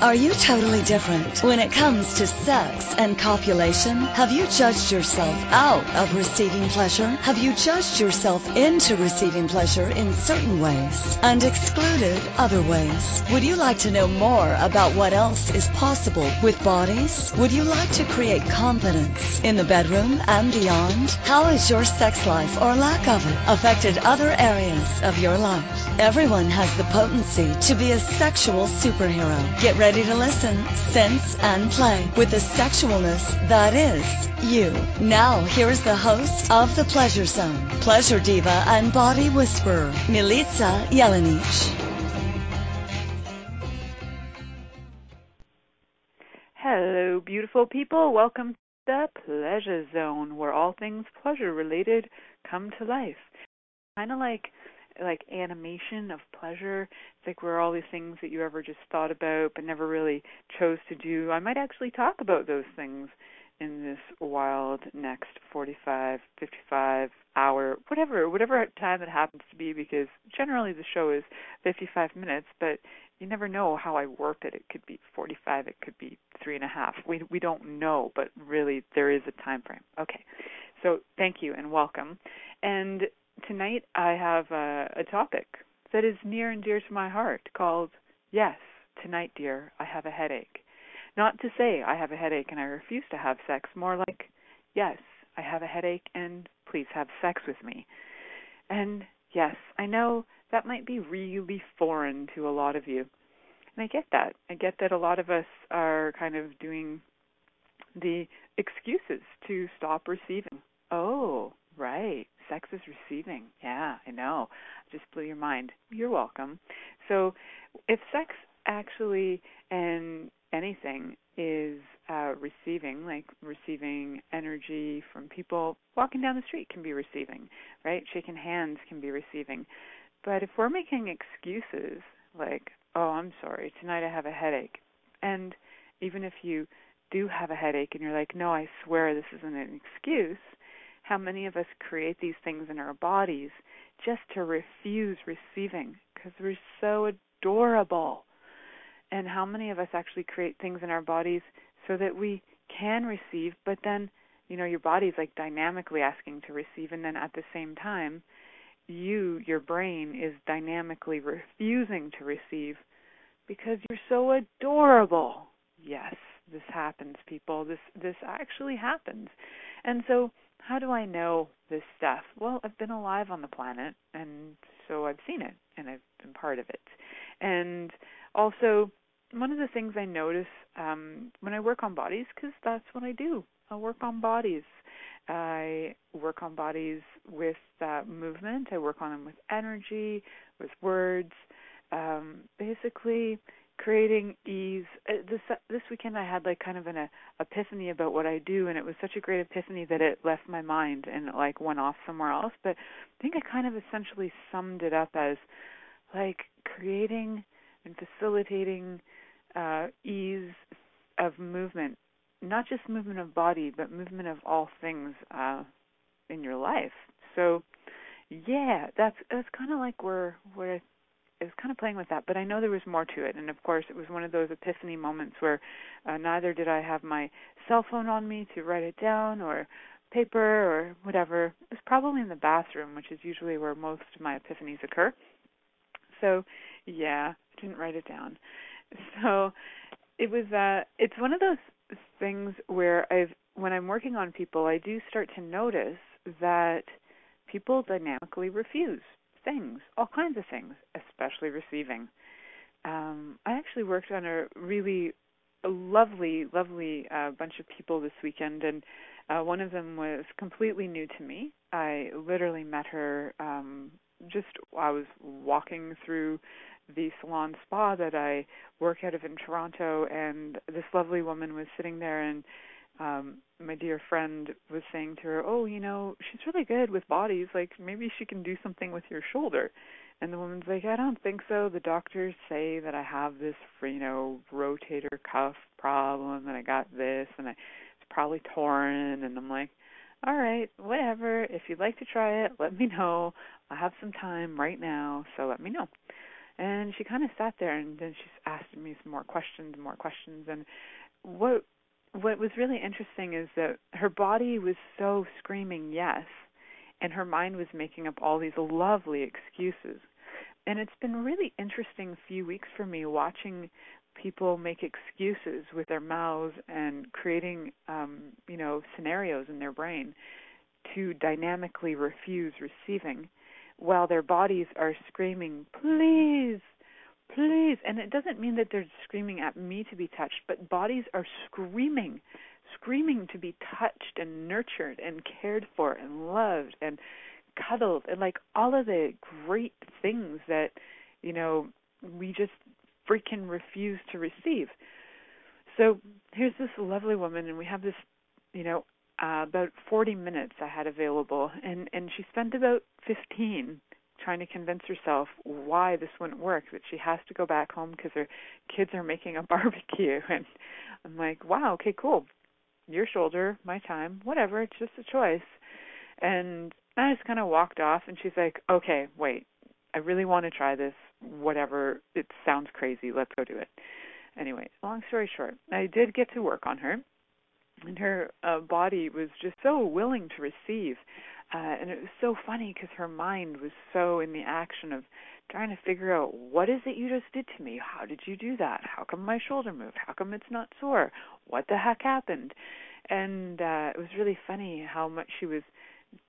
Are you totally different when it comes to sex and copulation? Have you judged yourself out of receiving pleasure? Have you judged yourself into receiving pleasure in certain ways and excluded other ways? Would you like to know more about what else is possible with bodies? Would you like to create confidence in the bedroom and beyond? How has your sex life or lack of it affected other areas of your life? Everyone has the potency to be a sexual superhero. Get ready to listen, sense, and play with the sexualness that is you. Now, here is the host of The Pleasure Zone, pleasure diva and body whisperer, Milica Jelenic. Hello, beautiful people. Welcome to the Pleasure Zone, where all things pleasure related come to life. Kind of like like animation of pleasure. It's like where all these things that you ever just thought about but never really chose to do. I might actually talk about those things in this wild next 45, 55 hour, whatever, whatever time it happens to be because generally the show is 55 minutes, but you never know how I warp it. It could be 45, it could be three and a half. We we don't know, but really there is a time frame. Okay, so thank you and welcome. And tonight I have a, a topic that is near and dear to my heart called Yes, Tonight, Dear, I Have a Headache. Not to say I have a headache and I refuse to have sex, more like, Yes, I have a headache and please have sex with me. And yes, I know that might be really foreign to a lot of you. And I get that. I get that a lot of us are kind of doing the excuses to stop receiving. Oh, right sex is receiving. Yeah, I know. just blew your mind. You're welcome. So, if sex actually and anything is uh, receiving, like receiving energy from people walking down the street can be receiving, right? Shaking hands can be receiving. But if we're making excuses like, oh, I'm sorry, tonight I have a headache, and even if you do have a headache and you're like, no, I swear this isn't an excuse, how many of us create these things in our bodies just to refuse receiving because we're so adorable. And how many of us actually create things in our bodies so that we can receive, but then, you know, your body's like dynamically asking to receive, and then at the same time, you, your brain, is dynamically refusing to receive because you're so adorable. Yes, this happens, people. This this actually happens. And so how do I know this stuff? Well, I've been alive on the planet, and so I've seen it, and I've been part of it. And also, one of the things I notice um, when I work on bodies, because that's what I do, I work on bodies. I work on bodies with uh, movement. I work on them with energy, with words. Um, basically, creating ease. Uh, this this weekend I had like kind of an uh, epiphany about what I do, and it was such a great epiphany that it left my mind and it, like went off somewhere else. But I think I kind of essentially summed it up as like creating and facilitating uh, ease of movement, not just movement of body, but movement of all things uh, in your life. So, yeah, that's that's kind of like where where I was kind of playing with that, but I know there was more to it. And of course, it was one of those epiphany moments where uh, neither did I have my cell phone on me to write it down or paper or whatever. It was probably in the bathroom, which is usually where most of my epiphanies occur. So, yeah, I didn't write it down. So, it was uh it's one of those things where I've when I'm working on people, I do start to notice that people dynamically refuse things, all kinds of things, especially receiving. Um, I actually worked on a really lovely, lovely uh, bunch of people this weekend, and uh, one of them was completely new to me. I literally met her um, just I was walking through the salon spa that I work out of in Toronto, and this lovely woman was sitting there and um my dear friend was saying to her, "Oh, you know, she's really good with bodies. Like maybe she can do something with your shoulder." And the woman's like, "I don't think so. The doctors say that I have this, you know, rotator cuff problem, and I got this, and I, it's probably torn." And I'm like, "All right, whatever. If you'd like to try it, let me know. I have some time right now, so let me know." And she kind of sat there, and then she asked me some more questions, more questions. And what what was really interesting is that her body was so screaming yes, and her mind was making up all these lovely excuses. And it's been really interesting few weeks for me watching people make excuses with their mouths and creating um, you know scenarios in their brain to dynamically refuse receiving while their bodies are screaming please please and it doesn't mean that they're screaming at me to be touched but bodies are screaming screaming to be touched and nurtured and cared for and loved and cuddled and like all of the great things that you know we just freaking refuse to receive. So here's this lovely woman, and we have this, you know, uh, about 40 minutes I had available, and and she spent about 15 trying to convince herself why this wouldn't work, that she has to go back home because her kids are making a barbecue, and I'm like, wow, okay, cool, your shoulder, my time, whatever, it's just a choice, and I just kind of walked off, and she's like, okay, wait, I really want to try this whatever. It sounds crazy. Let's go do it. Anyway, long story short, I did get to work on her, and her uh, body was just so willing to receive. Uh, and it was so funny because her mind was so in the action of trying to figure out what is it you just did to me? How did you do that? How come my shoulder moved? How come it's not sore? What the heck happened? And uh, it was really funny how much she was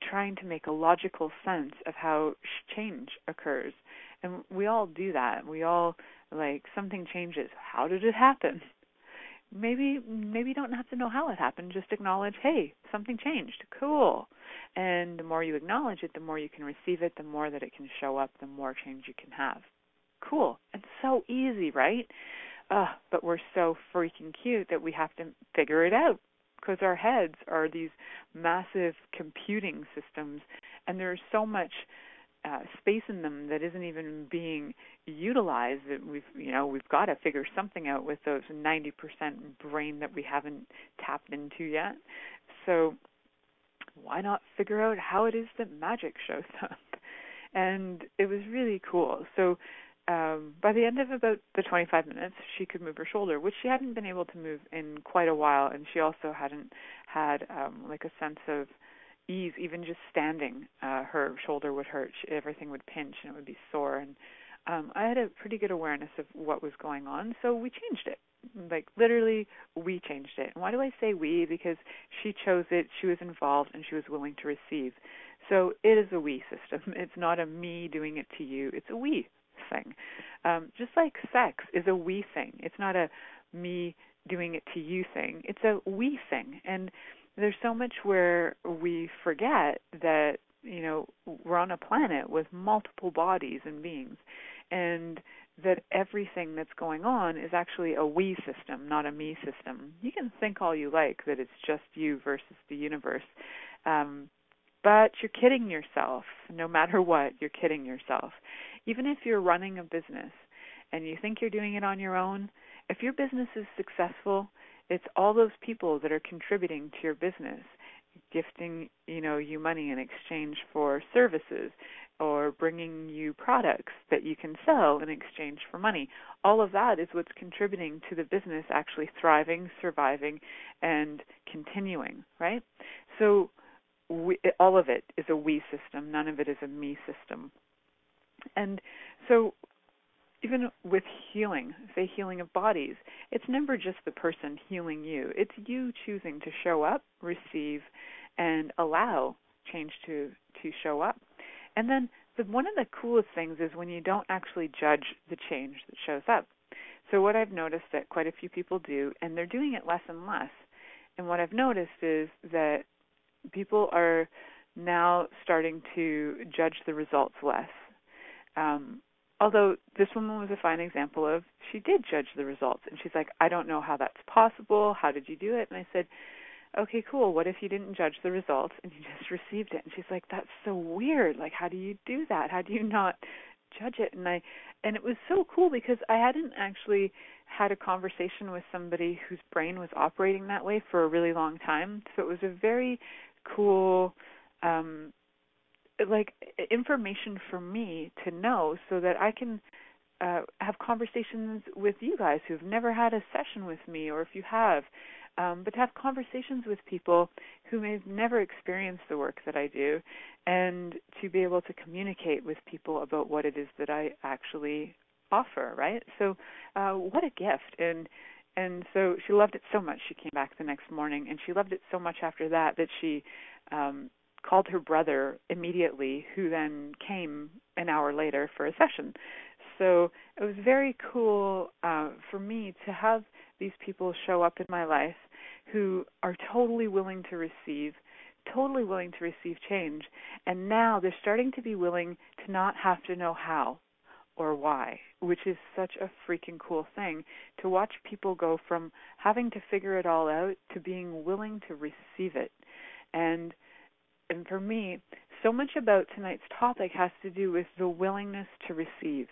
trying to make a logical sense of how change occurs and we all do that we all like something changes how did it happen maybe maybe you don't have to know how it happened just acknowledge hey something changed cool and the more you acknowledge it the more you can receive it the more that it can show up the more change you can have. Cool. It's so easy right? Uh, but we're so freaking cute that we have to figure it out because our heads are these massive computing systems and there's so much uh, space in them that isn't even being utilized that we've you know we've got to figure something out with those 90% brain that we haven't tapped into yet. So why not figure out how it is that magic shows up and it was really cool so um, by the end of about the 25 minutes, she could move her shoulder, which she hadn't been able to move in quite a while, and she also hadn't had um, like a sense of ease, even just standing. Uh, her shoulder would hurt, she, everything would pinch, and it would be sore. And um, I had a pretty good awareness of what was going on, so we changed it. Like literally, we changed it. And why do I say we? Because she chose it, she was involved, and she was willing to receive. So it is a we system. It's not a me doing it to you. It's a we thing. Um, just like sex is a we thing. It's not a me doing it to you thing. It's a we thing. And there's so much where we forget that, you know, we're on a planet with multiple bodies and beings. And that everything that's going on is actually a we system, not a me system. You can think all you like that it's just you versus the universe. Um, but you're kidding yourself. No matter what, you're kidding yourself even if you're running a business and you think you're doing it on your own, if your business is successful, it's all those people that are contributing to your business, gifting, you know, you money in exchange for services or bringing you products that you can sell in exchange for money. All of that is what's contributing to the business actually thriving, surviving, and continuing, right? So we, all of it is a we system. None of it is a me system. And so even with healing, say healing of bodies, it's never just the person healing you. It's you choosing to show up, receive, and allow change to to show up. And then the, one of the coolest things is when you don't actually judge the change that shows up. So what I've noticed that quite a few people do, and they're doing it less and less. And what I've noticed is that people are now starting to judge the results less um, although this woman was a fine example of she did judge the results and she's like i don't know how that's possible how did you do it and i said okay cool what if you didn't judge the results and you just received it? And she's like that's so weird. Like how do you do that? How do you not judge it? And i and it was so cool because i hadn't actually had a conversation with somebody whose brain was operating that way for a really long time. So it was a very cool um like information for me to know so that I can uh, have conversations with you guys who've never had a session with me, or if you have, um, but to have conversations with people who may have never experienced the work that I do, and to be able to communicate with people about what it is that I actually offer. Right. So, uh, what a gift! And and so she loved it so much. She came back the next morning, and she loved it so much after that that she um, called her brother immediately, who then came an hour later for a session. So it was very cool uh, for me to have these people show up in my life who are totally willing to receive, totally willing to receive change. And now they're starting to be willing to not have to know how or why, which is such a freaking cool thing to watch people go from having to figure it all out to being willing to receive it. And and for me, so much about tonight's topic has to do with the willingness to receive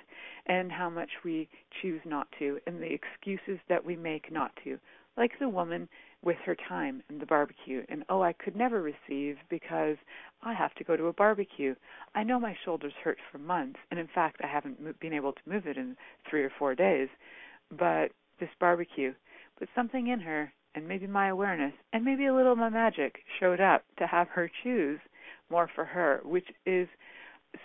and how much we choose not to and the excuses that we make not to. Like the woman with her time and the barbecue and oh I could never receive because I have to go to a barbecue. I know my shoulders hurt for months and in fact I haven't been able to move it in 3 or 4 days. But this barbecue put something in her and maybe my awareness and maybe a little of my magic showed up to have her choose more for her, which is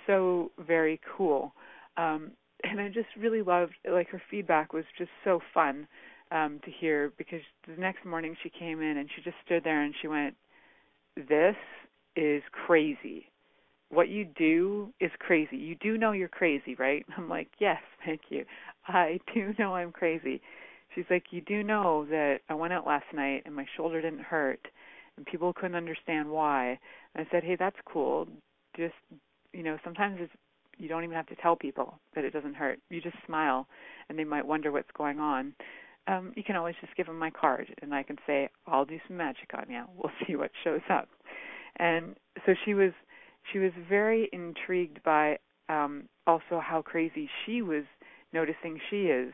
so very cool. Um, and I just really loved like her feedback was just so fun um, to hear because the next morning she came in and she just stood there and she went, "This is crazy. What you do is crazy. You do know you're crazy, right?" I'm like, "Yes, thank you. I do know I'm crazy." She's like, "You do know that I went out last night and my shoulder didn't hurt, and people couldn't understand why." And I said, "Hey, that's cool. Just you know, sometimes it's you don't even have to tell people that it doesn't hurt. You just smile, and they might wonder what's going on." Um, you can always just give them my card, and I can say, "I'll do some magic on you. We'll see what shows up." And so she was, she was very intrigued by um, also how crazy she was noticing she is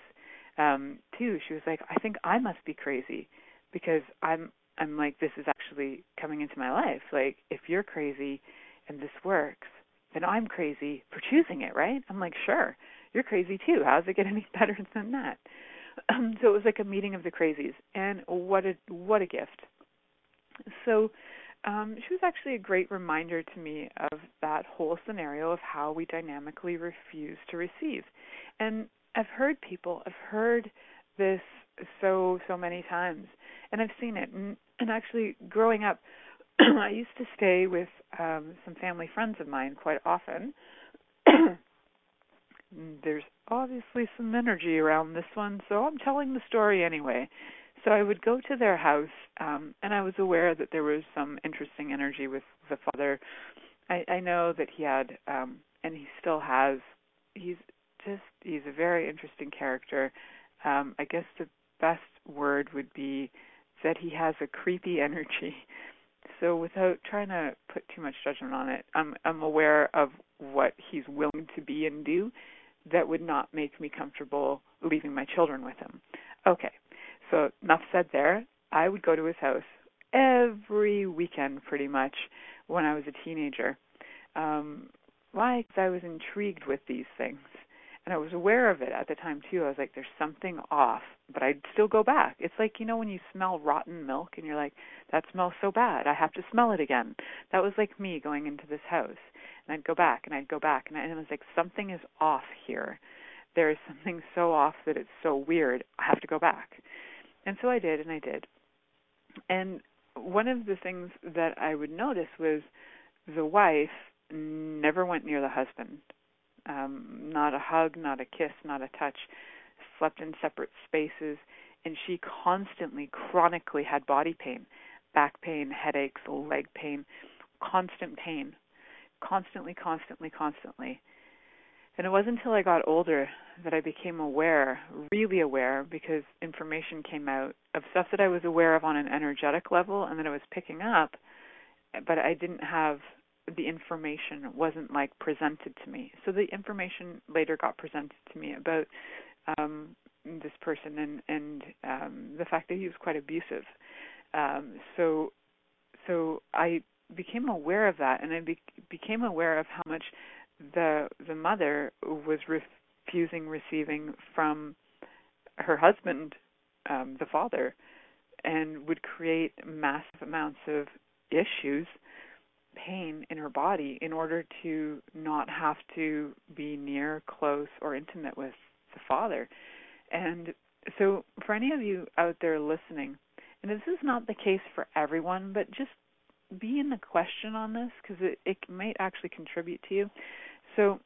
um, too. She was like, "I think I must be crazy because I'm, I'm like, this is actually coming into my life. Like, if you're crazy and this works, then I'm crazy for choosing it, right?" I'm like, "Sure, you're crazy too. How does it get any better than that?" Um, so it was like a meeting of the crazies, and what a what a gift. So um, she was actually a great reminder to me of that whole scenario of how we dynamically refuse to receive. And I've heard people, I've heard this so so many times, and I've seen it. And, and actually, growing up, I used to stay with um, some family friends of mine quite often. There's obviously some energy around this one, so I'm telling the story anyway. So I would go to their house, um, and I was aware that there was some interesting energy with the father. I, I know that he had, um, and he still has. He's just he's a very interesting character. Um, I guess the best word would be that he has a creepy energy. So without trying to put too much judgment on it, I'm I'm aware of what he's willing to be and do, that would not make me comfortable leaving my children with him. Okay, so enough said there. I would go to his house every weekend pretty much when I was a teenager. Um, why? Because I was intrigued with these things. And I was aware of it at the time too. I was like, there's something off, but I'd still go back. It's like, you know, when you smell rotten milk and you're like, that smells so bad. I have to smell it again. That was like me going into this house and I'd go back and I'd go back and, I, and it was like something is off here. There is something so off that it's so weird. I have to go back. And so I did and I did. And one of the things that I would notice was the wife never went near the husband. Um, not a hug, not a kiss, not a touch. Slept in separate spaces, and she constantly, chronically had body pain, back pain, headaches, leg pain, constant pain constantly, constantly, constantly. And it wasn't until I got older that I became aware, really aware, because information came out of stuff that I was aware of on an energetic level and that I was picking up, but I didn't have the information wasn't like presented to me. So the information later got presented to me about um this person and and um the fact that he was quite abusive. Um so so I became aware of that, and I be- became aware of how much the the mother was refusing receiving from her husband, um, the father, and would create massive amounts of issues, pain in her body in order to not have to be near, close, or intimate with the father. And so, for any of you out there listening, and this is not the case for everyone, but just be in the question on this because it, it might actually contribute to you. So,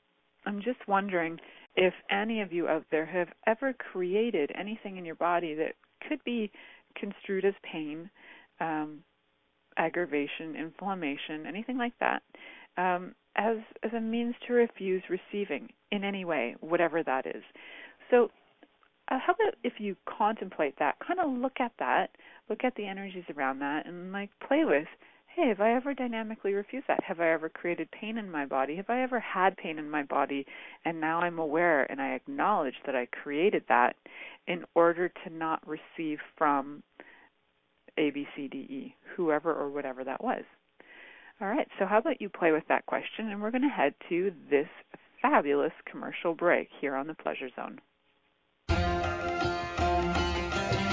I'm just wondering if any of you out there have ever created anything in your body that could be construed as pain, um, aggravation, inflammation, anything like that, um, as as a means to refuse receiving in any way, whatever that is. So, uh, how about if you contemplate that, kind of look at that, look at the energies around that, and like play with have I ever dynamically refused that? Have I ever created pain in my body? Have I ever had pain in my body and now I'm aware and I acknowledge that I created that in order to not receive from A, B, C, D, E, whoever or whatever that was? All right, so how about you play with that question and we're going to head to this fabulous commercial break here on the Pleasure Zone.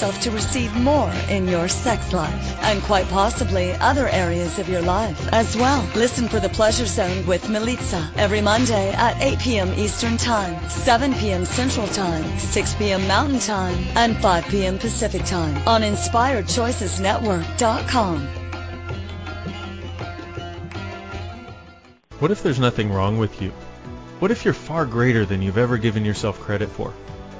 yourself to receive more in your sex life and quite possibly other areas of your life as well. Listen for the Pleasure Zone with Milica every Monday at 8 p.m. Eastern Time, 7 p.m. Central Time, 6 p.m. Mountain Time, and 5 p.m. Pacific Time on InspiredChoicesNetwork.com. What if there's nothing wrong with you? What if you're far greater than you've ever given yourself credit for?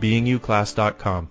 beingyouclass.com.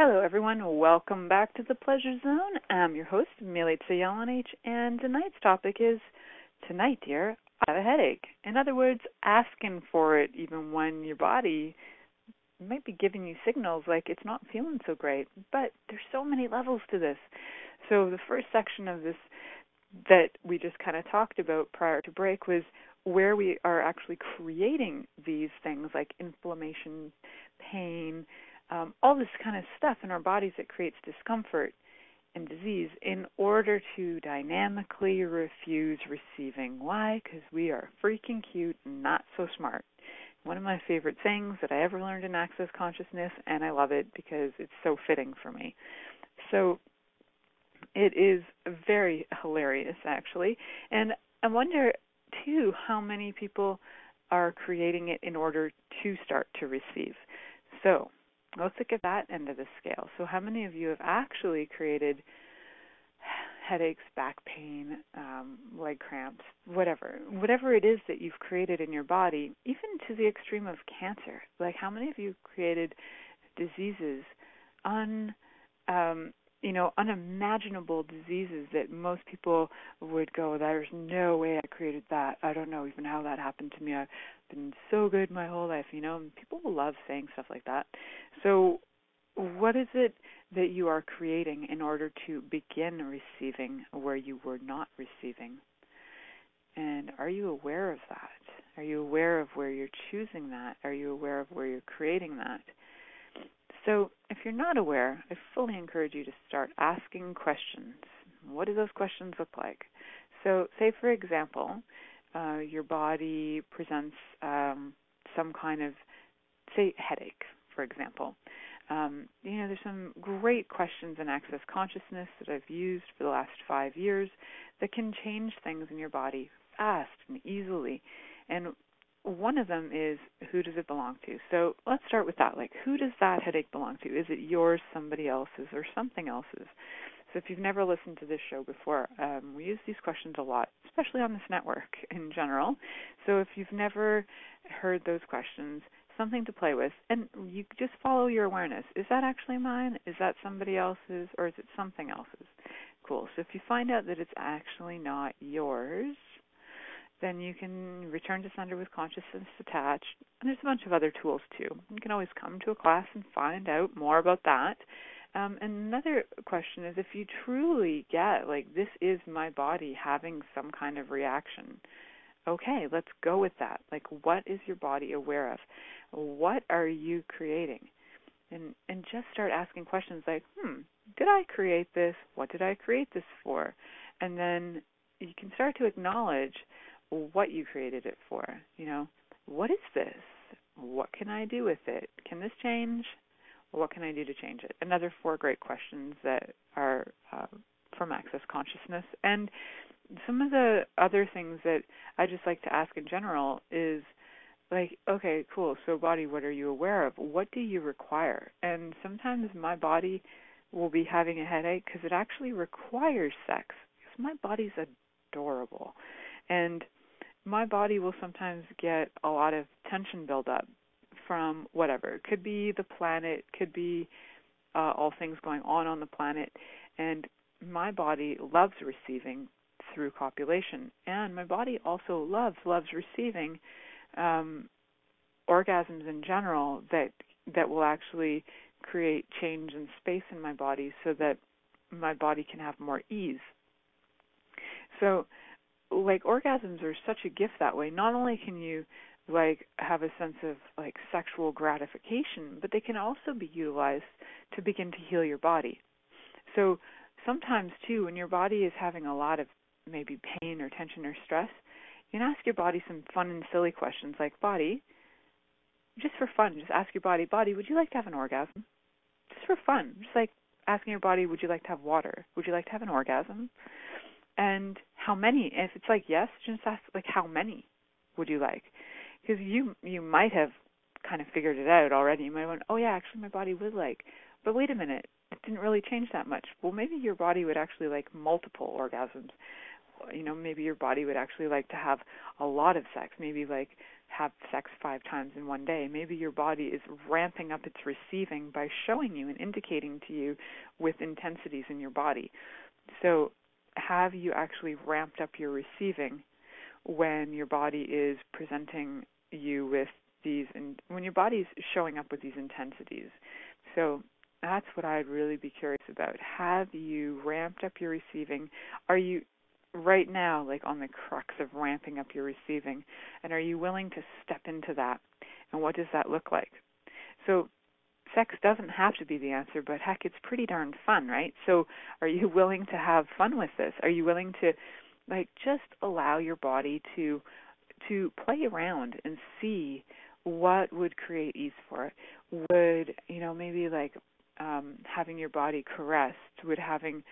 Hello, everyone. Welcome back to the Pleasure Zone. I'm your host, Milica Jelenic, and tonight's topic is Tonight, dear, I have a headache. In other words, asking for it even when your body might be giving you signals like it's not feeling so great. But there's so many levels to this. So, the first section of this that we just kind of talked about prior to break was where we are actually creating these things like inflammation, pain, um, all this kind of stuff in our bodies that creates discomfort and disease in order to dynamically refuse receiving. Why? Because we are freaking cute and not so smart. One of my favorite things that I ever learned in Access Consciousness, and I love it because it's so fitting for me. So it is very hilarious, actually. And I wonder, too, how many people are creating it in order to start to receive. So let's look at that end of the scale. So, how many of you have actually created headaches, back pain, um, leg cramps, whatever, whatever it is that you've created in your body, even to the extreme of cancer. Like how many of you created diseases un um, you know, unimaginable diseases that most people would go, There's no way I created that. I don't know even how that happened to me. I've been so good my whole life, you know, and people love saying stuff like that. So what is it that you are creating in order to begin receiving where you were not receiving? And are you aware of that? Are you aware of where you're choosing that? Are you aware of where you're creating that? So, if you're not aware, I fully encourage you to start asking questions. What do those questions look like? So, say for example, uh, your body presents um, some kind of, say, headache, for example. Um, you know, there's some great questions in Access Consciousness that I've used for the last five years that can change things in your body fast and easily. And one of them is who does it belong to? So let's start with that. Like, who does that headache belong to? Is it yours, somebody else's, or something else's? So if you've never listened to this show before, um, we use these questions a lot, especially on this network in general. So if you've never heard those questions, something to play with, and you just follow your awareness. Is that actually mine? Is that somebody else's, or is it something else's? Cool. So if you find out that it's actually not yours, then you can return to sender with consciousness attached. And there's a bunch of other tools too. You can always come to a class and find out more about that. Um, another question is if you truly get, like, this is my body having some kind of reaction, okay, let's go with that. Like, what is your body aware of? What are you creating? And and just start asking questions like, hmm, did I create this? What did I create this for? And then you can start to acknowledge what you created it for. You know, what is this? What can I do with it? Can this change? What can I do to change it? Another four great questions that are uh, from Access Consciousness. And some of the other things that I just like to ask in general is like, okay, cool. So, body, what are you aware of? What do you require? And sometimes my body will be having a headache because it actually requires sex. Because my body's adorable, and my body will sometimes get a lot of tension buildup from whatever. It could be the planet, could be uh, all things going on on the planet, and my body loves receiving through copulation, and my body also loves loves receiving um, orgasms in general that that will actually create change and space in my body so that my body can have more ease. So like orgasms are such a gift that way. Not only can you like have a sense of like sexual gratification, but they can also be utilized to begin to heal your body. So sometimes too when your body is having a lot of maybe pain or tension or stress, you can ask your body some fun and silly questions like body just for fun, just ask your body, body, would you like to have an orgasm? Just for fun. Just like asking your body, would you like to have water? Would you like to have an orgasm? and how many if it's like yes just ask like how many would you like because you you might have kind of figured it out already. You might have went oh yeah actually my body would like but wait a minute it didn't really change that much. Well maybe your body would actually like multiple orgasms. You know maybe your body would actually like to have a lot of sex maybe like have sex five times in one day. Maybe your body is ramping up its receiving by showing you and indicating to you with intensities in your body. So have you actually ramped up your receiving when your body is presenting you with these and when your body's showing up with these intensities. So that's what i'd really be curious about. Have you ramped up your receiving? Are you right now like on the crux of ramping up your receiving and are you willing to step into that? And what does that look like? So sex doesn't have to be the answer, but heck, it's pretty darn fun, right? So, are you willing to have fun with this? Are you willing to like just allow your body to to play around and see what would create ease for it? Would, you know, maybe like um having your body caressed, would having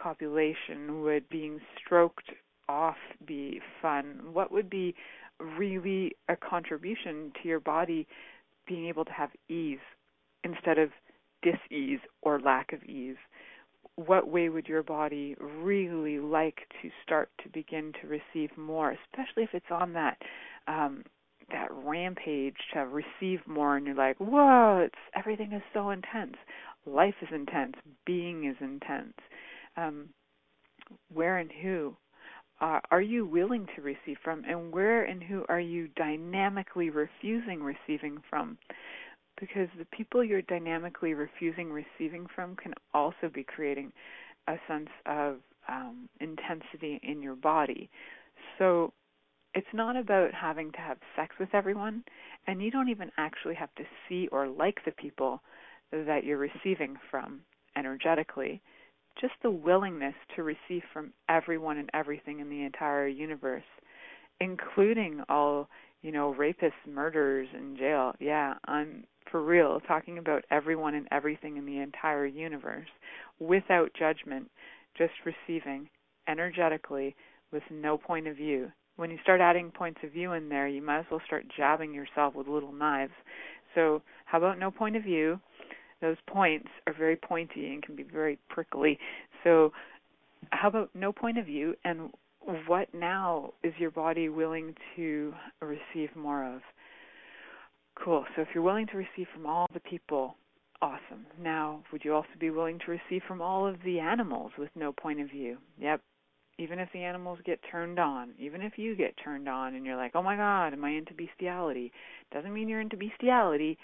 copulation, would being stroked off be fun? What would be really a contribution to your body being able to have ease instead of dis-ease or lack of ease what way would your body really like to start to begin to receive more, especially if it's on that um, that rampage to receive more, and you're like, whoa, it's everything is so intense. Life is intense. Being is intense. Um, where and who uh, are you willing to receive from, and where and who are you dynamically refusing receiving from? Because the people you're dynamically refusing receiving from can also be creating a sense of um, intensity in your body. So it's not about having to have sex with everyone, and you don't even actually have to see or like the people that you're receiving from energetically just the willingness to receive from everyone and everything in the entire universe, including all, you know, rapists, murderers in jail. Yeah, I'm for real talking about everyone and everything in the entire universe without judgment, just receiving energetically with no point of view. When you start adding points of view in there, you might as well start jabbing yourself with little knives. So, how about no point of view? those points are very pointy and can be very prickly. So, how about no point of view and what now is your body willing to receive more of? Cool. So, if you're willing to receive from all the people, awesome. Now, would you also be willing to receive from all of the animals with no point of view? Yep. Even if the animals get turned on, even if you get turned on and you're like, oh my God, am I into bestiality? Doesn't mean you're into bestiality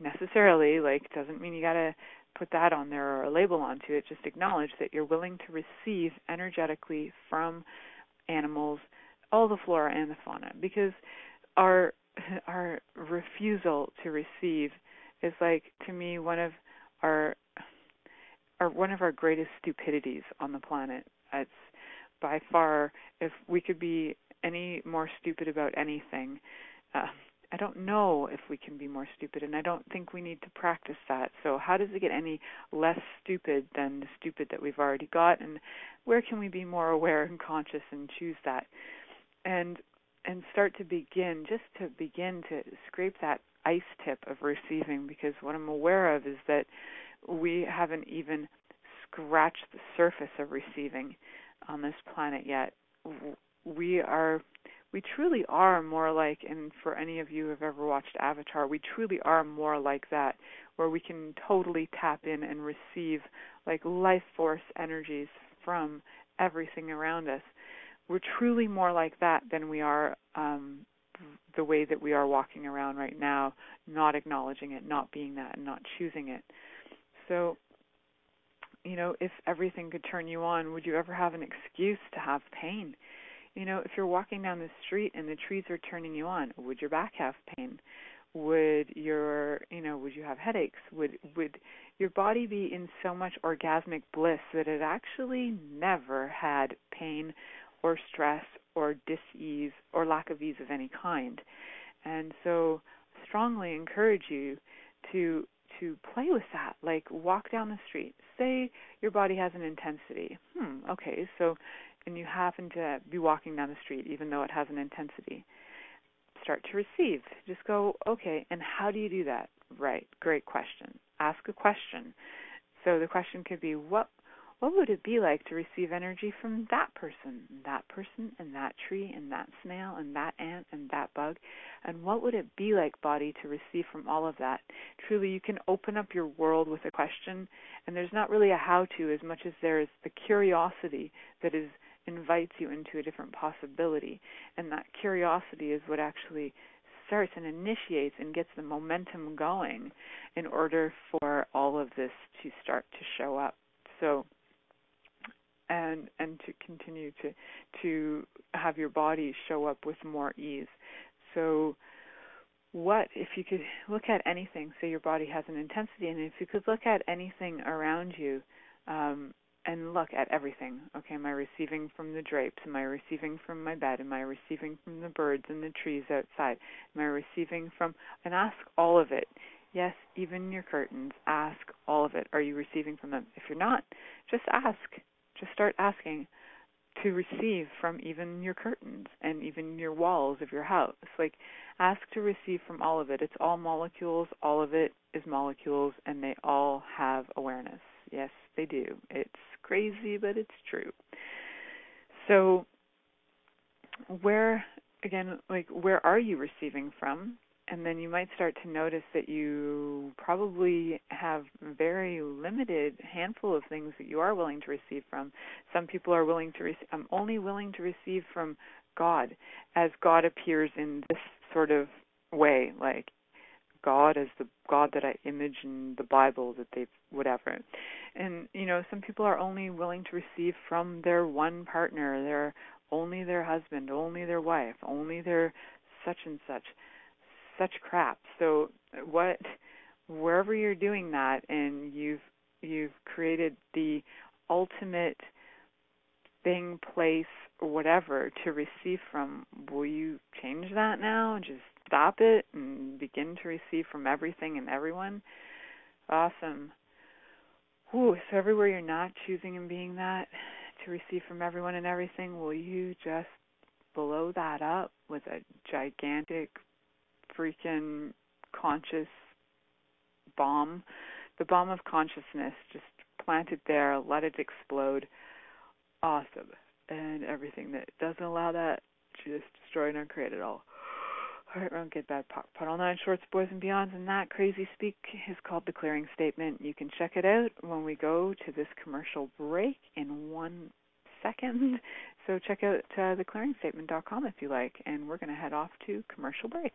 necessarily like doesn't mean you got to put that on there or a label onto it just acknowledge that you're willing to receive energetically from animals all the flora and the fauna because our our refusal to receive is like to me one of our our one of our greatest stupidities on the planet. It's by far if we could be any more stupid about anything uh, I don't know if we can be more stupid, and I don't think we need to practice that. So, how does it get any less stupid than the stupid that we've already got, and where can we be more aware and conscious and choose that, and and start to begin just to begin to scrape that ice tip of receiving, because what I'm aware of is that we haven't even scratched the surface of receiving on this planet yet. We are we truly are more like, and for any of you who have ever watched Avatar, we truly are more like that, where we can totally tap in and receive like life force energies from everything around us. We're truly more like that than we are um, the way that we are walking around right now, not acknowledging it, not being that, and not choosing it. So, you know, if everything could turn you on, would you ever have an excuse to have pain? you know, if you're walking down the street and the trees are turning you on, would your back have pain? Would your, you know, would you have headaches? Would would your body be in so much orgasmic bliss that it actually never had pain or stress or dis-ease or lack of ease of any kind? And so, strongly encourage you to to play with that. Like walk down the street. Say your body has an intensity. Hmm, okay, so and you happen to be walking down the street, even though it has an intensity, start to receive. Just go, okay, and how do you do that? Right, great question. Ask a question. So the question could be, what what would it be like to receive energy from that person, that person, and that tree, and that snail, and that ant, and that bug? And what would it be like, body, to receive from all of that? Truly, you can open up your world with a question, and there's not really a how to as much as there is the curiosity that is invites you into a different possibility. And that curiosity is what actually starts and initiates and gets the momentum going in order for all of this to start to show up. So and and to continue to to have your body show up with more ease. So what if you could look at anything, say your body has an intensity and if you could look at anything around you um, and look at everything. Okay, am I receiving from the drapes? Am I receiving from my bed? Am I receiving from the birds and the trees outside? Am I receiving from and ask all of it. Yes, even your curtains, ask all of it. Are you receiving from them? If you're not, just ask. Just start asking to receive from even your curtains and even your walls of your house. Like ask to receive from all of it. It's all molecules, all of it is molecules and they all have awareness. Yes, they do. It's crazy, but it's true. So, where, again, like, where are you receiving from? And then you might start to notice that you probably have very limited handful of things that you are willing to receive from. Some people are willing to receive, I'm um, only willing to receive from God as God appears in this sort of way, like God as the God that I image in the Bible that they've whatever. And you know, some people are only willing to receive from their one partner, their only their husband, only their wife, only their such and such such crap. So what wherever you're doing that and you've you've created the ultimate thing, place, whatever to receive from, will you change that now? Just stop it and begin to receive from everything and everyone? Awesome. Ooh, so everywhere you're not choosing and being that to receive from everyone and everything, will you just blow that up with a gigantic freaking conscious bomb? The bomb of consciousness, just plant it there, let it explode. Awesome and everything that doesn't allow that, just destroy and uncreate it all. All right, wrong, get bad, POD, POC all nine shorts, boys and beyonds, and that crazy speak is called the clearing statement. You can check it out when we go to this commercial break in one second. So check out uh, theclearingstatement.com if you like, and we're going to head off to commercial break.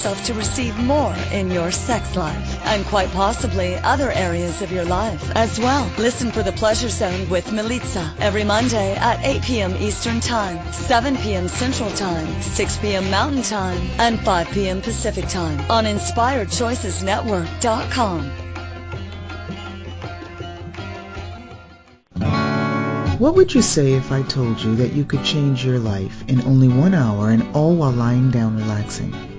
yourself to receive more in your sex life and quite possibly other areas of your life as well. Listen for the Pleasure Zone with Milica every Monday at 8 p.m. Eastern Time, 7 p.m. Central Time, 6 p.m. Mountain Time, and 5 p.m. Pacific Time on InspiredChoicesNetwork.com. What would you say if I told you that you could change your life in only one hour and all while lying down relaxing?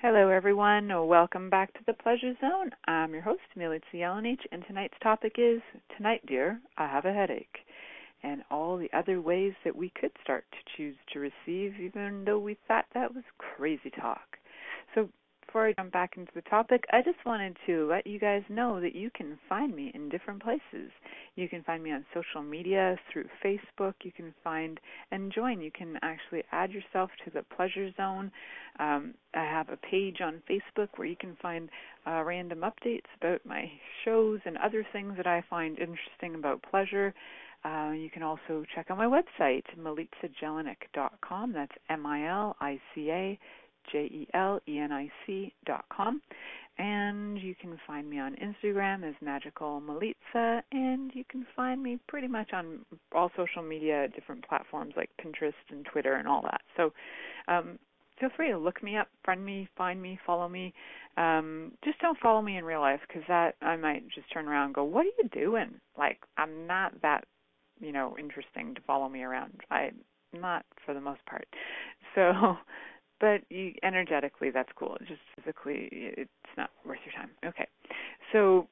Hello, everyone. Welcome back to the Pleasure Zone. I'm your host, Milica Jelenic, and tonight's topic is Tonight, Dear, I Have a Headache, and all the other ways that we could start to choose to receive, even though we thought that was crazy talk. So, before I jump back into the topic, I just wanted to let you guys know that you can find me in different places. You can find me on social media through Facebook. You can find and join. You can actually add yourself to the Pleasure Zone. Um, I have a page on Facebook where you can find uh, random updates about my shows and other things that I find interesting about pleasure. Uh, you can also check out my website, milicajelenic.com. That's M I L I C A J E L E N I C dot com. And you can find me on Instagram as Magical Milica, and you can find me pretty much on all social media, different platforms like Pinterest and Twitter and all that. So um, feel free to look me up, friend me, find me, follow me. Um, just don't follow me in real life because that I might just turn around and go, "What are you doing?" Like I'm not that, you know, interesting to follow me around. I'm not for the most part. So but you, energetically that's cool. Just physically, it's not worth your time. Okay, so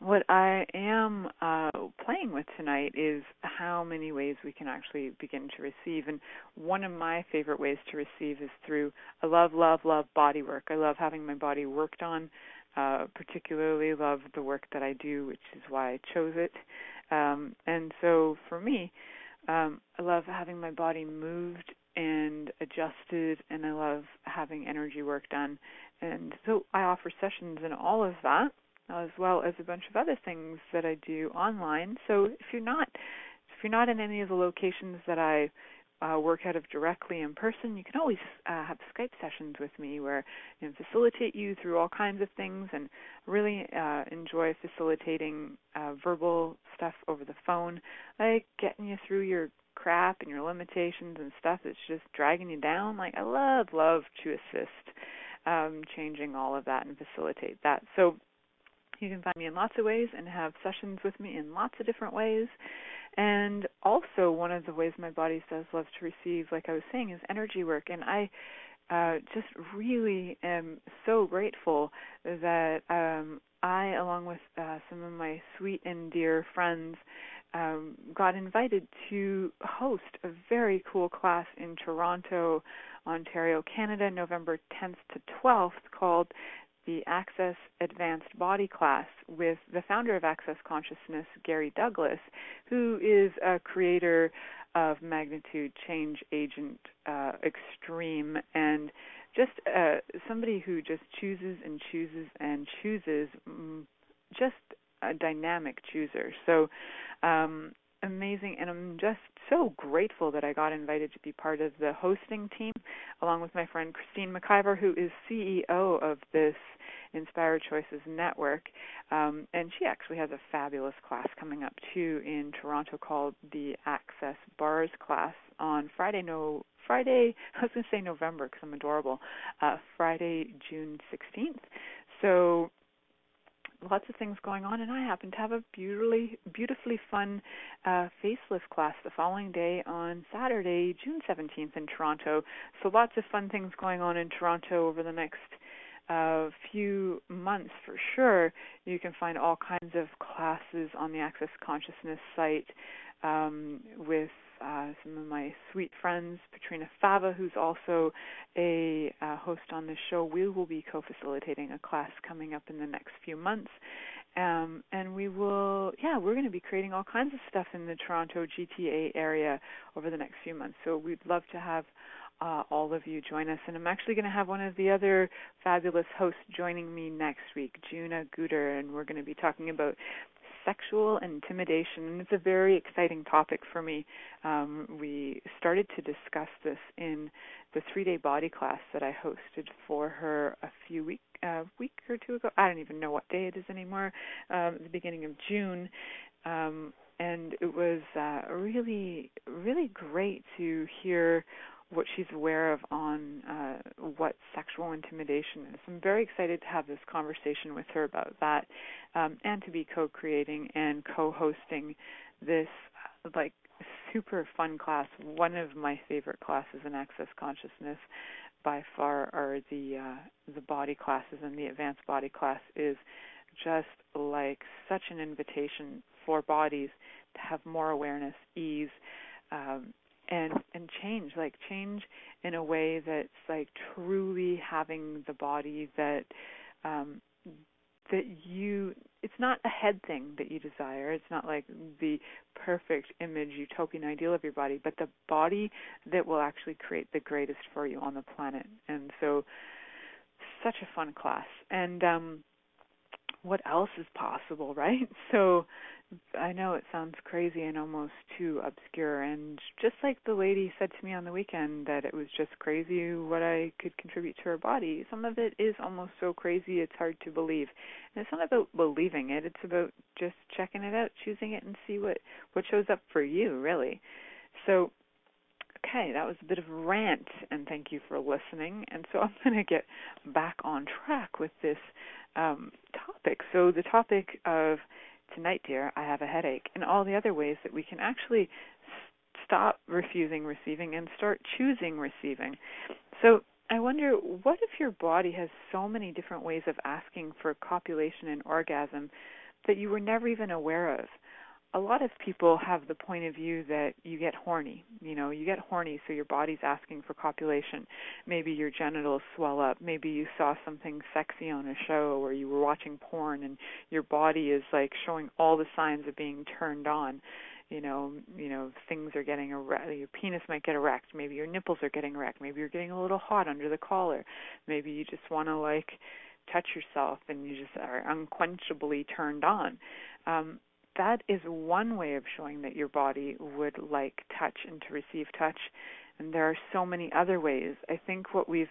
what I am uh, playing with tonight is how many ways we can actually begin to receive. And one of my favorite ways to receive is through I love, love, love body work. I love having my body worked on. Uh, particularly love the work that I do, which is why I chose it. Um, and so for me, um, I love having my body moved and adjusted, and I love having energy work done. And so I offer sessions and all of that, as well as a bunch of other things that I do online. So if you're not if you're not in any of the locations that I uh, work out of directly in person, you can always uh, have Skype sessions with me where I know, facilitate you through all kinds of things and really uh, enjoy facilitating uh, verbal stuff over the phone, like getting you through your crap and your limitations and stuff that's just dragging you down. Like I love, love to assist um, changing all of that and facilitate that. So you can find me in lots of ways and have sessions with me in lots of different ways. And also, one of the ways my body says loves to receive, like I was saying, is energy work. And I uh, just really am so grateful that um, I, along with uh, some of my sweet and dear friends, um, got invited to host a very cool class in Toronto, Ontario, Canada, November 10th to 12th, called the Access Advanced Body class with the founder of Access Consciousness, Gary Douglas, who is a creator of Magnitude Change Agent uh, Extreme and just uh, somebody who just chooses and chooses and chooses, mm, just a dynamic chooser. So um, amazing, and I'm just so grateful that I got invited to be part of the hosting team, along with my friend Christine McIver, who is CEO of this Inspired Choices Network. Um, and she actually has a fabulous class coming up too in Toronto called the Access Bars class on Friday. No, Friday. I was going to say November because I'm adorable. Uh, Friday, June 16th. So lots of things going on, and I happen to have a beautifully beautifully fun uh, facelift class the following day on Saturday, June 17th in Toronto. So lots of fun things going on in Toronto over the next uh, few months for sure. You can find all kinds of classes on the Access Consciousness site um, with uh, some of my sweet friends, Katrina Fava, who's also a uh, host on this show. We will be co-facilitating a class coming up in the next few months. Um, and we will, yeah, we're going to be creating all kinds of stuff in the Toronto GTA area over the next few months. So we'd love to have uh, all of you join us. And I'm actually going to have one of the other fabulous hosts joining me next week, Juna Guder, and we're going to be talking about sexual intimidation, and it's a very exciting topic for me. Um, we started to discuss this in the three-day body class that I hosted for her a few week uh, week or two ago. I don't even know what day it is anymore. Um, the beginning of June. Um, and it was uh, really, really great to hear what she's aware of on uh, what sexual intimidation is. I'm very excited to have this conversation with her about that, um, and to be co-creating and co-hosting this like super fun class. One of my favorite classes in Access Consciousness by far are the uh, the body classes, and the advanced body class is just like such an invitation for bodies to have more awareness, ease. Um, and and change like change in a way that's like truly having the body that um that you it's not a head thing that you desire. It's not like the perfect image utopian ideal of your body but the body that will actually create the greatest for you on the planet. And so such a fun class. And um what else is possible right so I know it sounds crazy and almost too obscure. And just like the lady said to me on the weekend that it was just crazy what I could contribute to her body, some of it is almost so crazy it's hard to believe. And it's not about believing it; it's about just checking it out, choosing it, and see what what shows up for you, really. So Okay, that was a bit of a rant, and thank you for listening. And so I'm going to get back on track with this um, topic. So, the topic of tonight, dear, I have a headache, and all the other ways that we can actually stop refusing receiving and start choosing receiving. So, I wonder what if your body has so many different ways of asking for copulation and orgasm that you were never even aware of? A lot of people have the point of view that you get horny. You know, you get horny, so your body's asking for copulation. Maybe your genitals swell up. Maybe you saw something sexy on a show, or you were watching porn, and your body is like showing all the signs of being turned on. You know, you know, things are getting erect. Your penis might get erect. Maybe your nipples are getting erect. Maybe you're getting a little hot under the collar. Maybe you just want to like touch yourself, and you just are unquenchably turned on. Um, that is one way of showing that your body would like touch and to receive touch. And there are so many other ways. I think what we've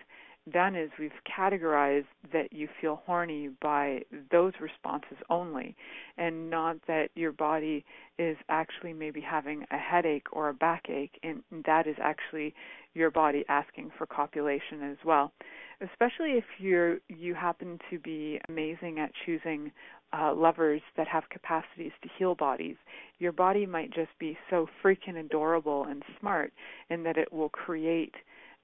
done is we've categorized that you feel horny by those responses only, and not that your body is actually maybe having a headache or a backache, and that is actually your body asking for copulation as well. Especially if you're you happen to be amazing at choosing uh, lovers that have capacities to heal bodies. Your body might just be so freaking adorable and smart in that it will create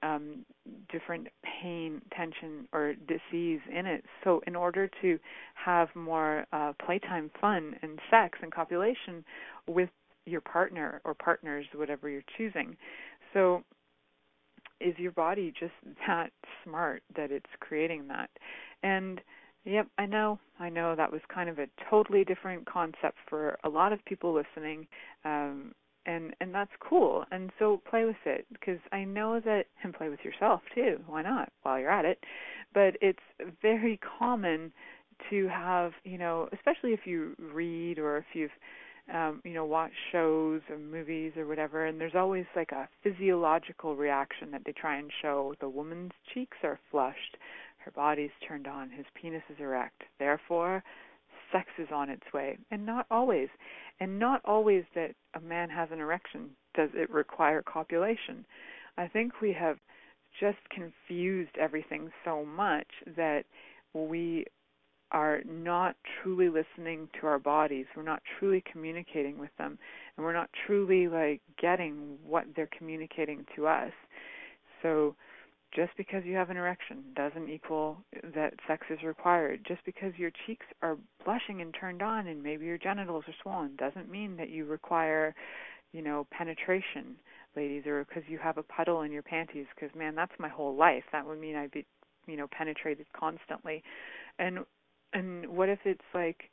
um, different pain, tension, or disease in it. So, in order to have more uh, playtime fun and sex and copulation with your partner or partners, whatever you're choosing. So, is your body just that smart that it's creating that? And Yep, I know. I know that was kind of a totally different concept for a lot of people listening. Um and and that's cool. And so play with it because I know that and play with yourself too. Why not while you're at it? But it's very common to have, you know, especially if you read or if you've um, you know, watch shows or movies or whatever, and there's always like a physiological reaction that they try and show. The woman's cheeks are flushed, her body's turned on, his penis is erect. Therefore, sex is on its way. And not always. And not always that a man has an erection does it require copulation. I think we have just confused everything so much that we are not truly listening to our bodies. We're not truly communicating with them. And we're not truly like getting what they're communicating to us. So just because you have an erection doesn't equal that sex is required. Just because your cheeks are blushing and turned on and maybe your genitals are swollen doesn't mean that you require, you know, penetration, ladies, or because you have a puddle in your panties. Because man, that's my whole life. That would mean I'd be, you know, penetrated constantly. And and what if it's like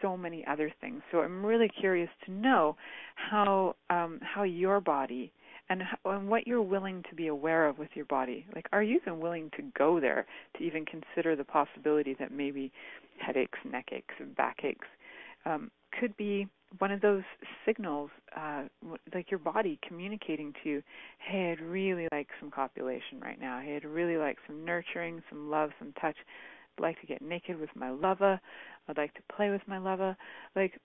so many other things? So I'm really curious to know how um, how your body and, how, and what you're willing to be aware of with your body. Like, are you even willing to go there to even consider the possibility that maybe headaches, neck aches, backaches um, could be one of those signals, uh, like your body communicating to you, hey, I'd really like some copulation right now. Hey, I'd really like some nurturing, some love, some touch. Like to get naked with my lover. I'd like to play with my lover. Like,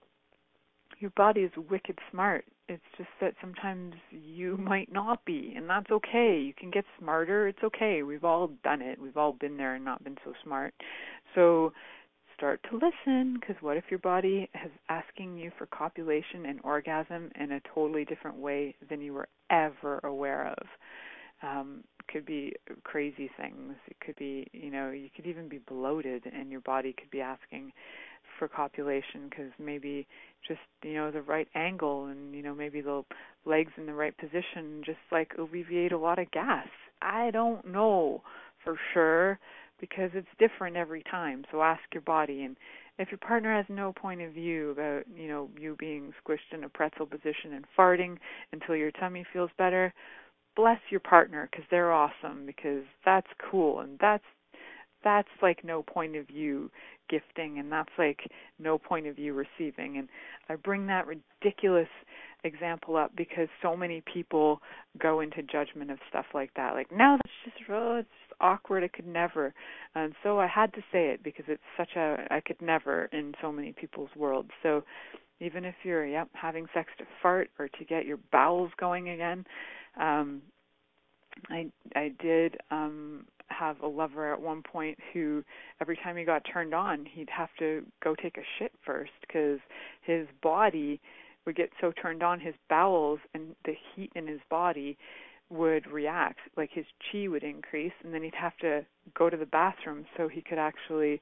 your body is wicked smart. It's just that sometimes you might not be, and that's okay. You can get smarter. It's okay. We've all done it. We've all been there and not been so smart. So start to listen because what if your body is asking you for copulation and orgasm in a totally different way than you were ever aware of? Um, could be crazy things. It could be, you know, you could even be bloated and your body could be asking for copulation because maybe just you know the right angle and you know maybe the legs in the right position just like alleviate a lot of gas. I don't know for sure because it's different every time. So ask your body. And if your partner has no point of view about you know you being squished in a pretzel position and farting until your tummy feels better bless your partner because they're awesome because that's cool and that's that's like no point of view gifting and that's like no point of view receiving. And I bring that ridiculous example up because so many people go into judgment of stuff like that like no that's just oh, it's just awkward. I could never. And so I had to say it because it's such a I could never in so many people's worlds. So even if you're yep having sex to fart or to get your bowels going again um I I did um have a lover at one point who every time he got turned on he'd have to go take a shit first cuz his body would get so turned on his bowels and the heat in his body would react like his chi would increase and then he'd have to go to the bathroom so he could actually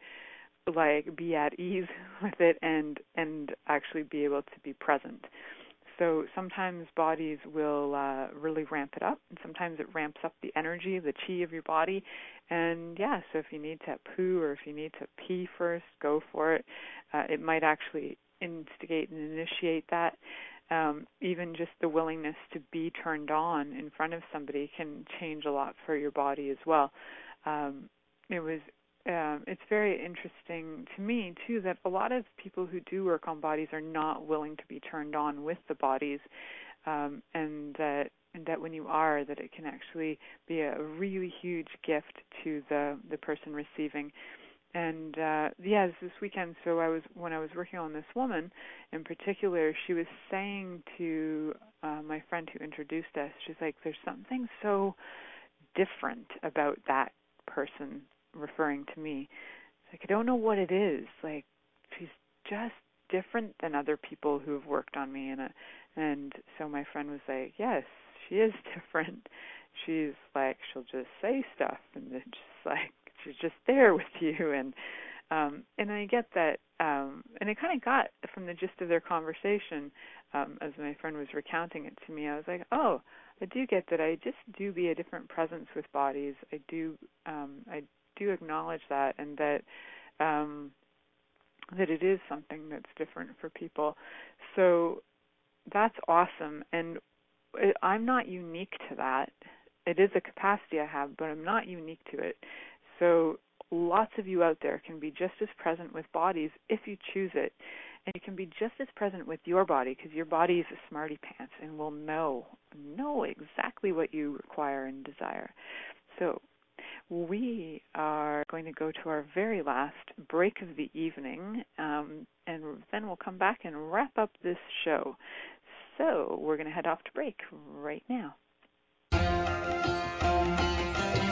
like be at ease with it and and actually be able to be present so sometimes bodies will uh, really ramp it up, and sometimes it ramps up the energy, the chi of your body. And yeah, so if you need to poo or if you need to pee first, go for it. Uh, it might actually instigate and initiate that. Um, even just the willingness to be turned on in front of somebody can change a lot for your body as well. Um, it was um, it's very interesting to me too that a lot of people who do work on bodies are not willing to be turned on with the bodies, um, and that and that when you are, that it can actually be a really huge gift to the the person receiving. And uh, yeah, this weekend. So I was when I was working on this woman in particular, she was saying to uh, my friend who introduced us, she's like, "There's something so different about that person referring to me. It's like I don't know what it is. Like she's just different than other people who have worked on me and uh, and so my friend was like, "Yes, she is different." She's like she'll just say stuff and it's just like she's just there with you and um and I get that um and I kind of got from the gist of their conversation um as my friend was recounting it to me I was like, "Oh, I do get that I just do be a different presence with bodies. I do um I do acknowledge that and that um, that it is something that's different for people. So that's awesome, and I'm not unique to that. It is a capacity I have, but I'm not unique to it. So lots of you out there can be just as present with bodies if you choose it. And you can be just as present with your body because your body is a smarty pants and will know know exactly what you require and desire. So we are going to go to our very last break of the evening, um, and then we'll come back and wrap up this show. So we're going to head off to break right now.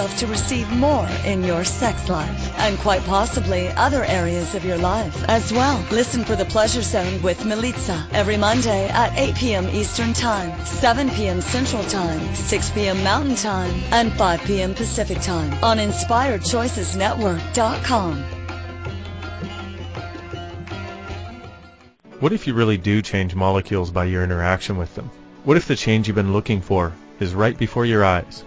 yourself to receive more in your sex life and quite possibly other areas of your life as well. Listen for the Pleasure Zone with Milica every Monday at 8 p.m. Eastern Time, 7 p.m. Central Time, 6 p.m. Mountain Time, and 5 p.m. Pacific Time on InspiredChoicesNetwork.com. What if you really do change molecules by your interaction with them? What if the change you've been looking for is right before your eyes?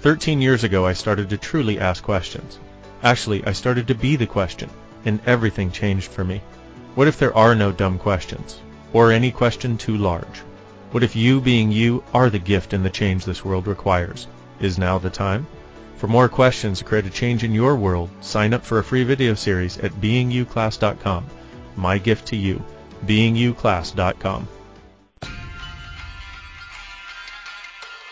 Thirteen years ago, I started to truly ask questions. Actually, I started to be the question, and everything changed for me. What if there are no dumb questions? Or any question too large? What if you being you are the gift and the change this world requires? Is now the time? For more questions to create a change in your world, sign up for a free video series at beingyouclass.com. My gift to you, beingyouclass.com.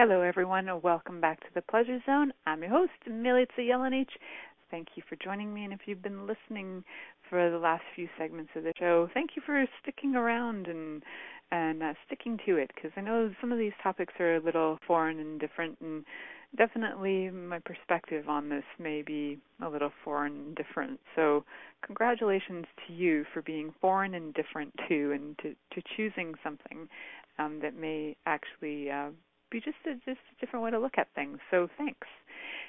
Hello, everyone, and welcome back to the Pleasure Zone. I'm your host, Milica Jelenic. Thank you for joining me, and if you've been listening for the last few segments of the show, thank you for sticking around and and uh, sticking to it because I know some of these topics are a little foreign and different, and definitely my perspective on this may be a little foreign and different. So, congratulations to you for being foreign and different too, and to to choosing something um, that may actually uh, be just a just a different way to look at things. So thanks.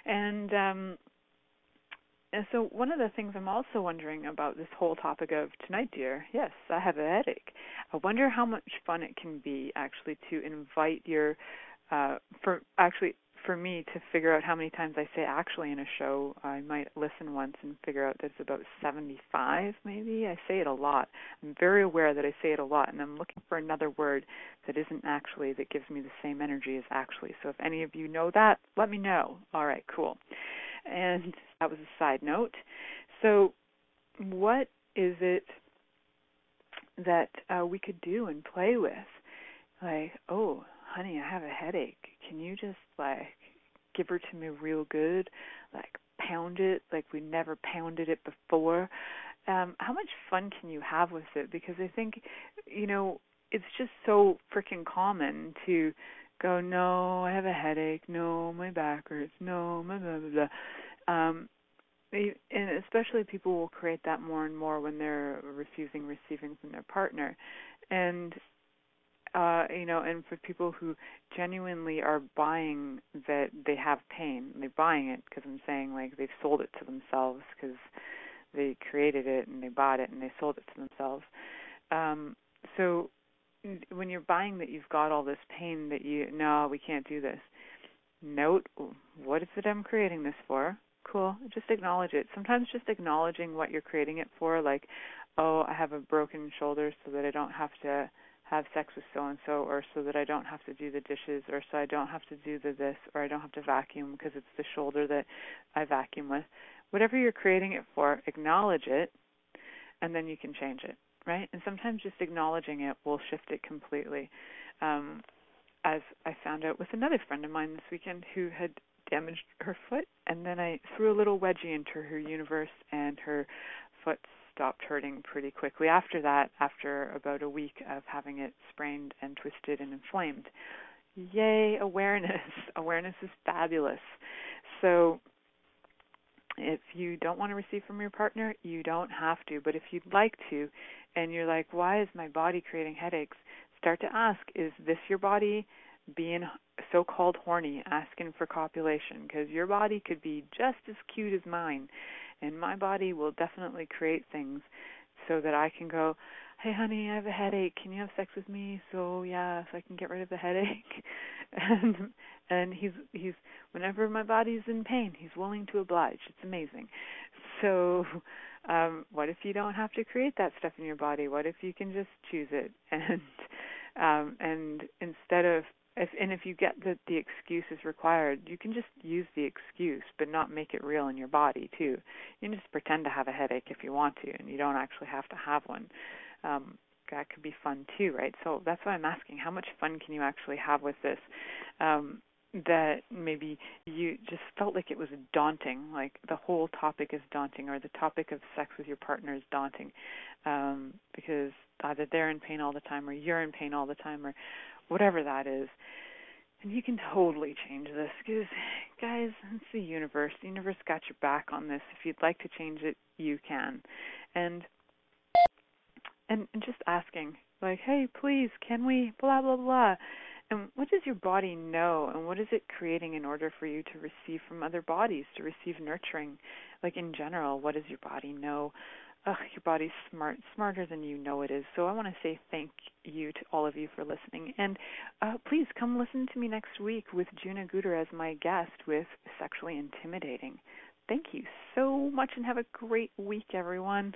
And um and so one of the things I'm also wondering about this whole topic of tonight, dear, yes, I have a headache. I wonder how much fun it can be actually to invite your uh for actually for me to figure out how many times I say actually in a show, I might listen once and figure out that it's about 75 maybe. I say it a lot. I'm very aware that I say it a lot and I'm looking for another word that isn't actually that gives me the same energy as actually. So if any of you know that, let me know. All right, cool. And that was a side note. So what is it that uh, we could do and play with? Like, oh, honey, I have a headache. Can you just like give her to me real good? Like pound it like we never pounded it before. Um, how much fun can you have with it? Because I think, you know, it's just so freaking common to go, no, I have a headache, no, my back hurts, no, blah blah blah. blah. Um, and especially people will create that more and more when they're refusing receiving from their partner, and uh, you know, and for people who genuinely are buying that they have pain, they're buying it because I'm saying like they've sold it to themselves because they created it and they bought it and they sold it to themselves. Um, so when you're buying that you've got all this pain that you no we can't do this. Note what is it I'm creating this for? Cool. Just acknowledge it. Sometimes just acknowledging what you're creating it for, like, oh, I have a broken shoulder so that I don't have to have sex with so and so or so that I don't have to do the dishes or so I don't have to do the this or I don't have to vacuum because it's the shoulder that I vacuum with. Whatever you're creating it for, acknowledge it and then you can change it, right? And sometimes just acknowledging it will shift it completely. Um as I found out with another friend of mine this weekend who had damaged her foot and then I threw a little wedgie into her universe and her foot stopped hurting pretty quickly after that, after about a week of having it sprained and twisted and inflamed. Yay, awareness. awareness is fabulous. So, if you don't want to receive from your partner, you don't have to. But if you'd like to, and you're like, why is my body creating headaches? Start to ask, is this your body being so called horny, asking for copulation? Because your body could be just as cute as mine and my body will definitely create things so that I can go, "Hey honey, I have a headache. Can you have sex with me?" So, yeah, so I can get rid of the headache. and and he's he's whenever my body's in pain, he's willing to oblige. It's amazing. So, um what if you don't have to create that stuff in your body? What if you can just choose it and um and instead of if and if you get that the excuse is required, you can just use the excuse, but not make it real in your body too. You can just pretend to have a headache if you want to, and you don't actually have to have one. Um, that could be fun too, right? So that's why I'm asking: how much fun can you actually have with this? Um, that maybe you just felt like it was daunting, like the whole topic is daunting, or the topic of sex with your partner is daunting, um, because either they're in pain all the time, or you're in pain all the time, or whatever that is. And you can totally change this because, guys, it's the universe. The universe got your back on this. If you'd like to change it, you can. And and, and just asking, like, hey, please, can we? Blah blah blah. And what does your body know, and what is it creating in order for you to receive from other bodies, to receive nurturing? Like in general, what does your body know ugh, your body's smart, smarter than you know it is. So I want to say thank you to all of you for listening. And uh, please come listen to me next week with Juna Guter as my guest with Sexually Intimidating. Thank you so much and have a great week, everyone.